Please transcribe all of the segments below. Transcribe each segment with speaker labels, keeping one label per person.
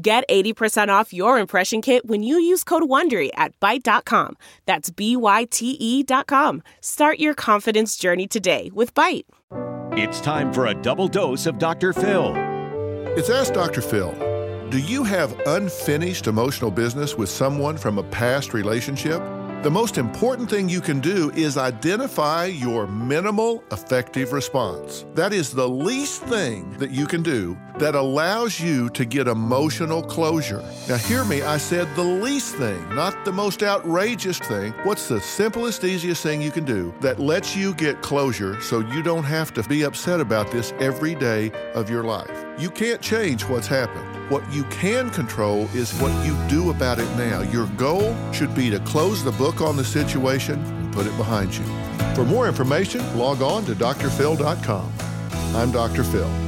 Speaker 1: Get 80% off your impression kit when you use code WONDERY at Byte.com. That's B-Y-T-E dot com. Start your confidence journey today with Byte.
Speaker 2: It's time for a double dose of Dr. Phil.
Speaker 3: It's Ask Dr. Phil. Do you have unfinished emotional business with someone from a past relationship? The most important thing you can do is identify your minimal effective response. That is the least thing that you can do that allows you to get emotional closure. Now, hear me, I said the least thing, not the most outrageous thing. What's the simplest, easiest thing you can do that lets you get closure so you don't have to be upset about this every day of your life? You can't change what's happened. What you can control is what you do about it now. Your goal should be to close the book on the situation and put it behind you. For more information, log on to drphil.com. I'm Dr. Phil.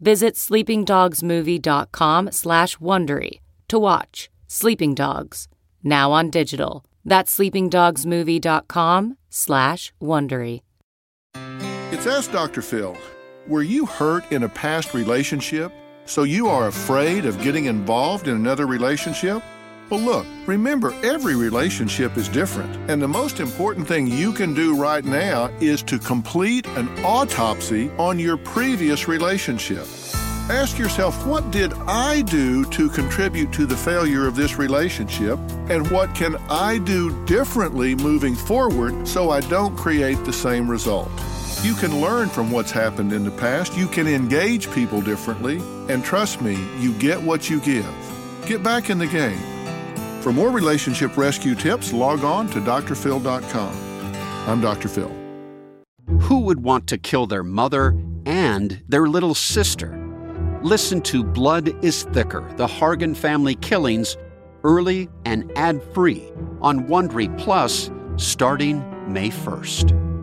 Speaker 4: Visit sleepingdogsmovie.com slash Wondery to watch Sleeping Dogs, now on digital. That's sleepingdogsmovie.com slash Wondery.
Speaker 3: It's Ask Dr. Phil. Were you hurt in a past relationship? So you are afraid of getting involved in another relationship? Well, look, remember, every relationship is different. And the most important thing you can do right now is to complete an autopsy on your previous relationship. Ask yourself, what did I do to contribute to the failure of this relationship? And what can I do differently moving forward so I don't create the same result? You can learn from what's happened in the past. You can engage people differently. And trust me, you get what you give. Get back in the game. For more relationship rescue tips, log on to drphil.com. I'm Dr. Phil.
Speaker 5: Who would want to kill their mother and their little sister? Listen to Blood is Thicker The Hargan Family Killings early and ad free on Wondery Plus starting May 1st.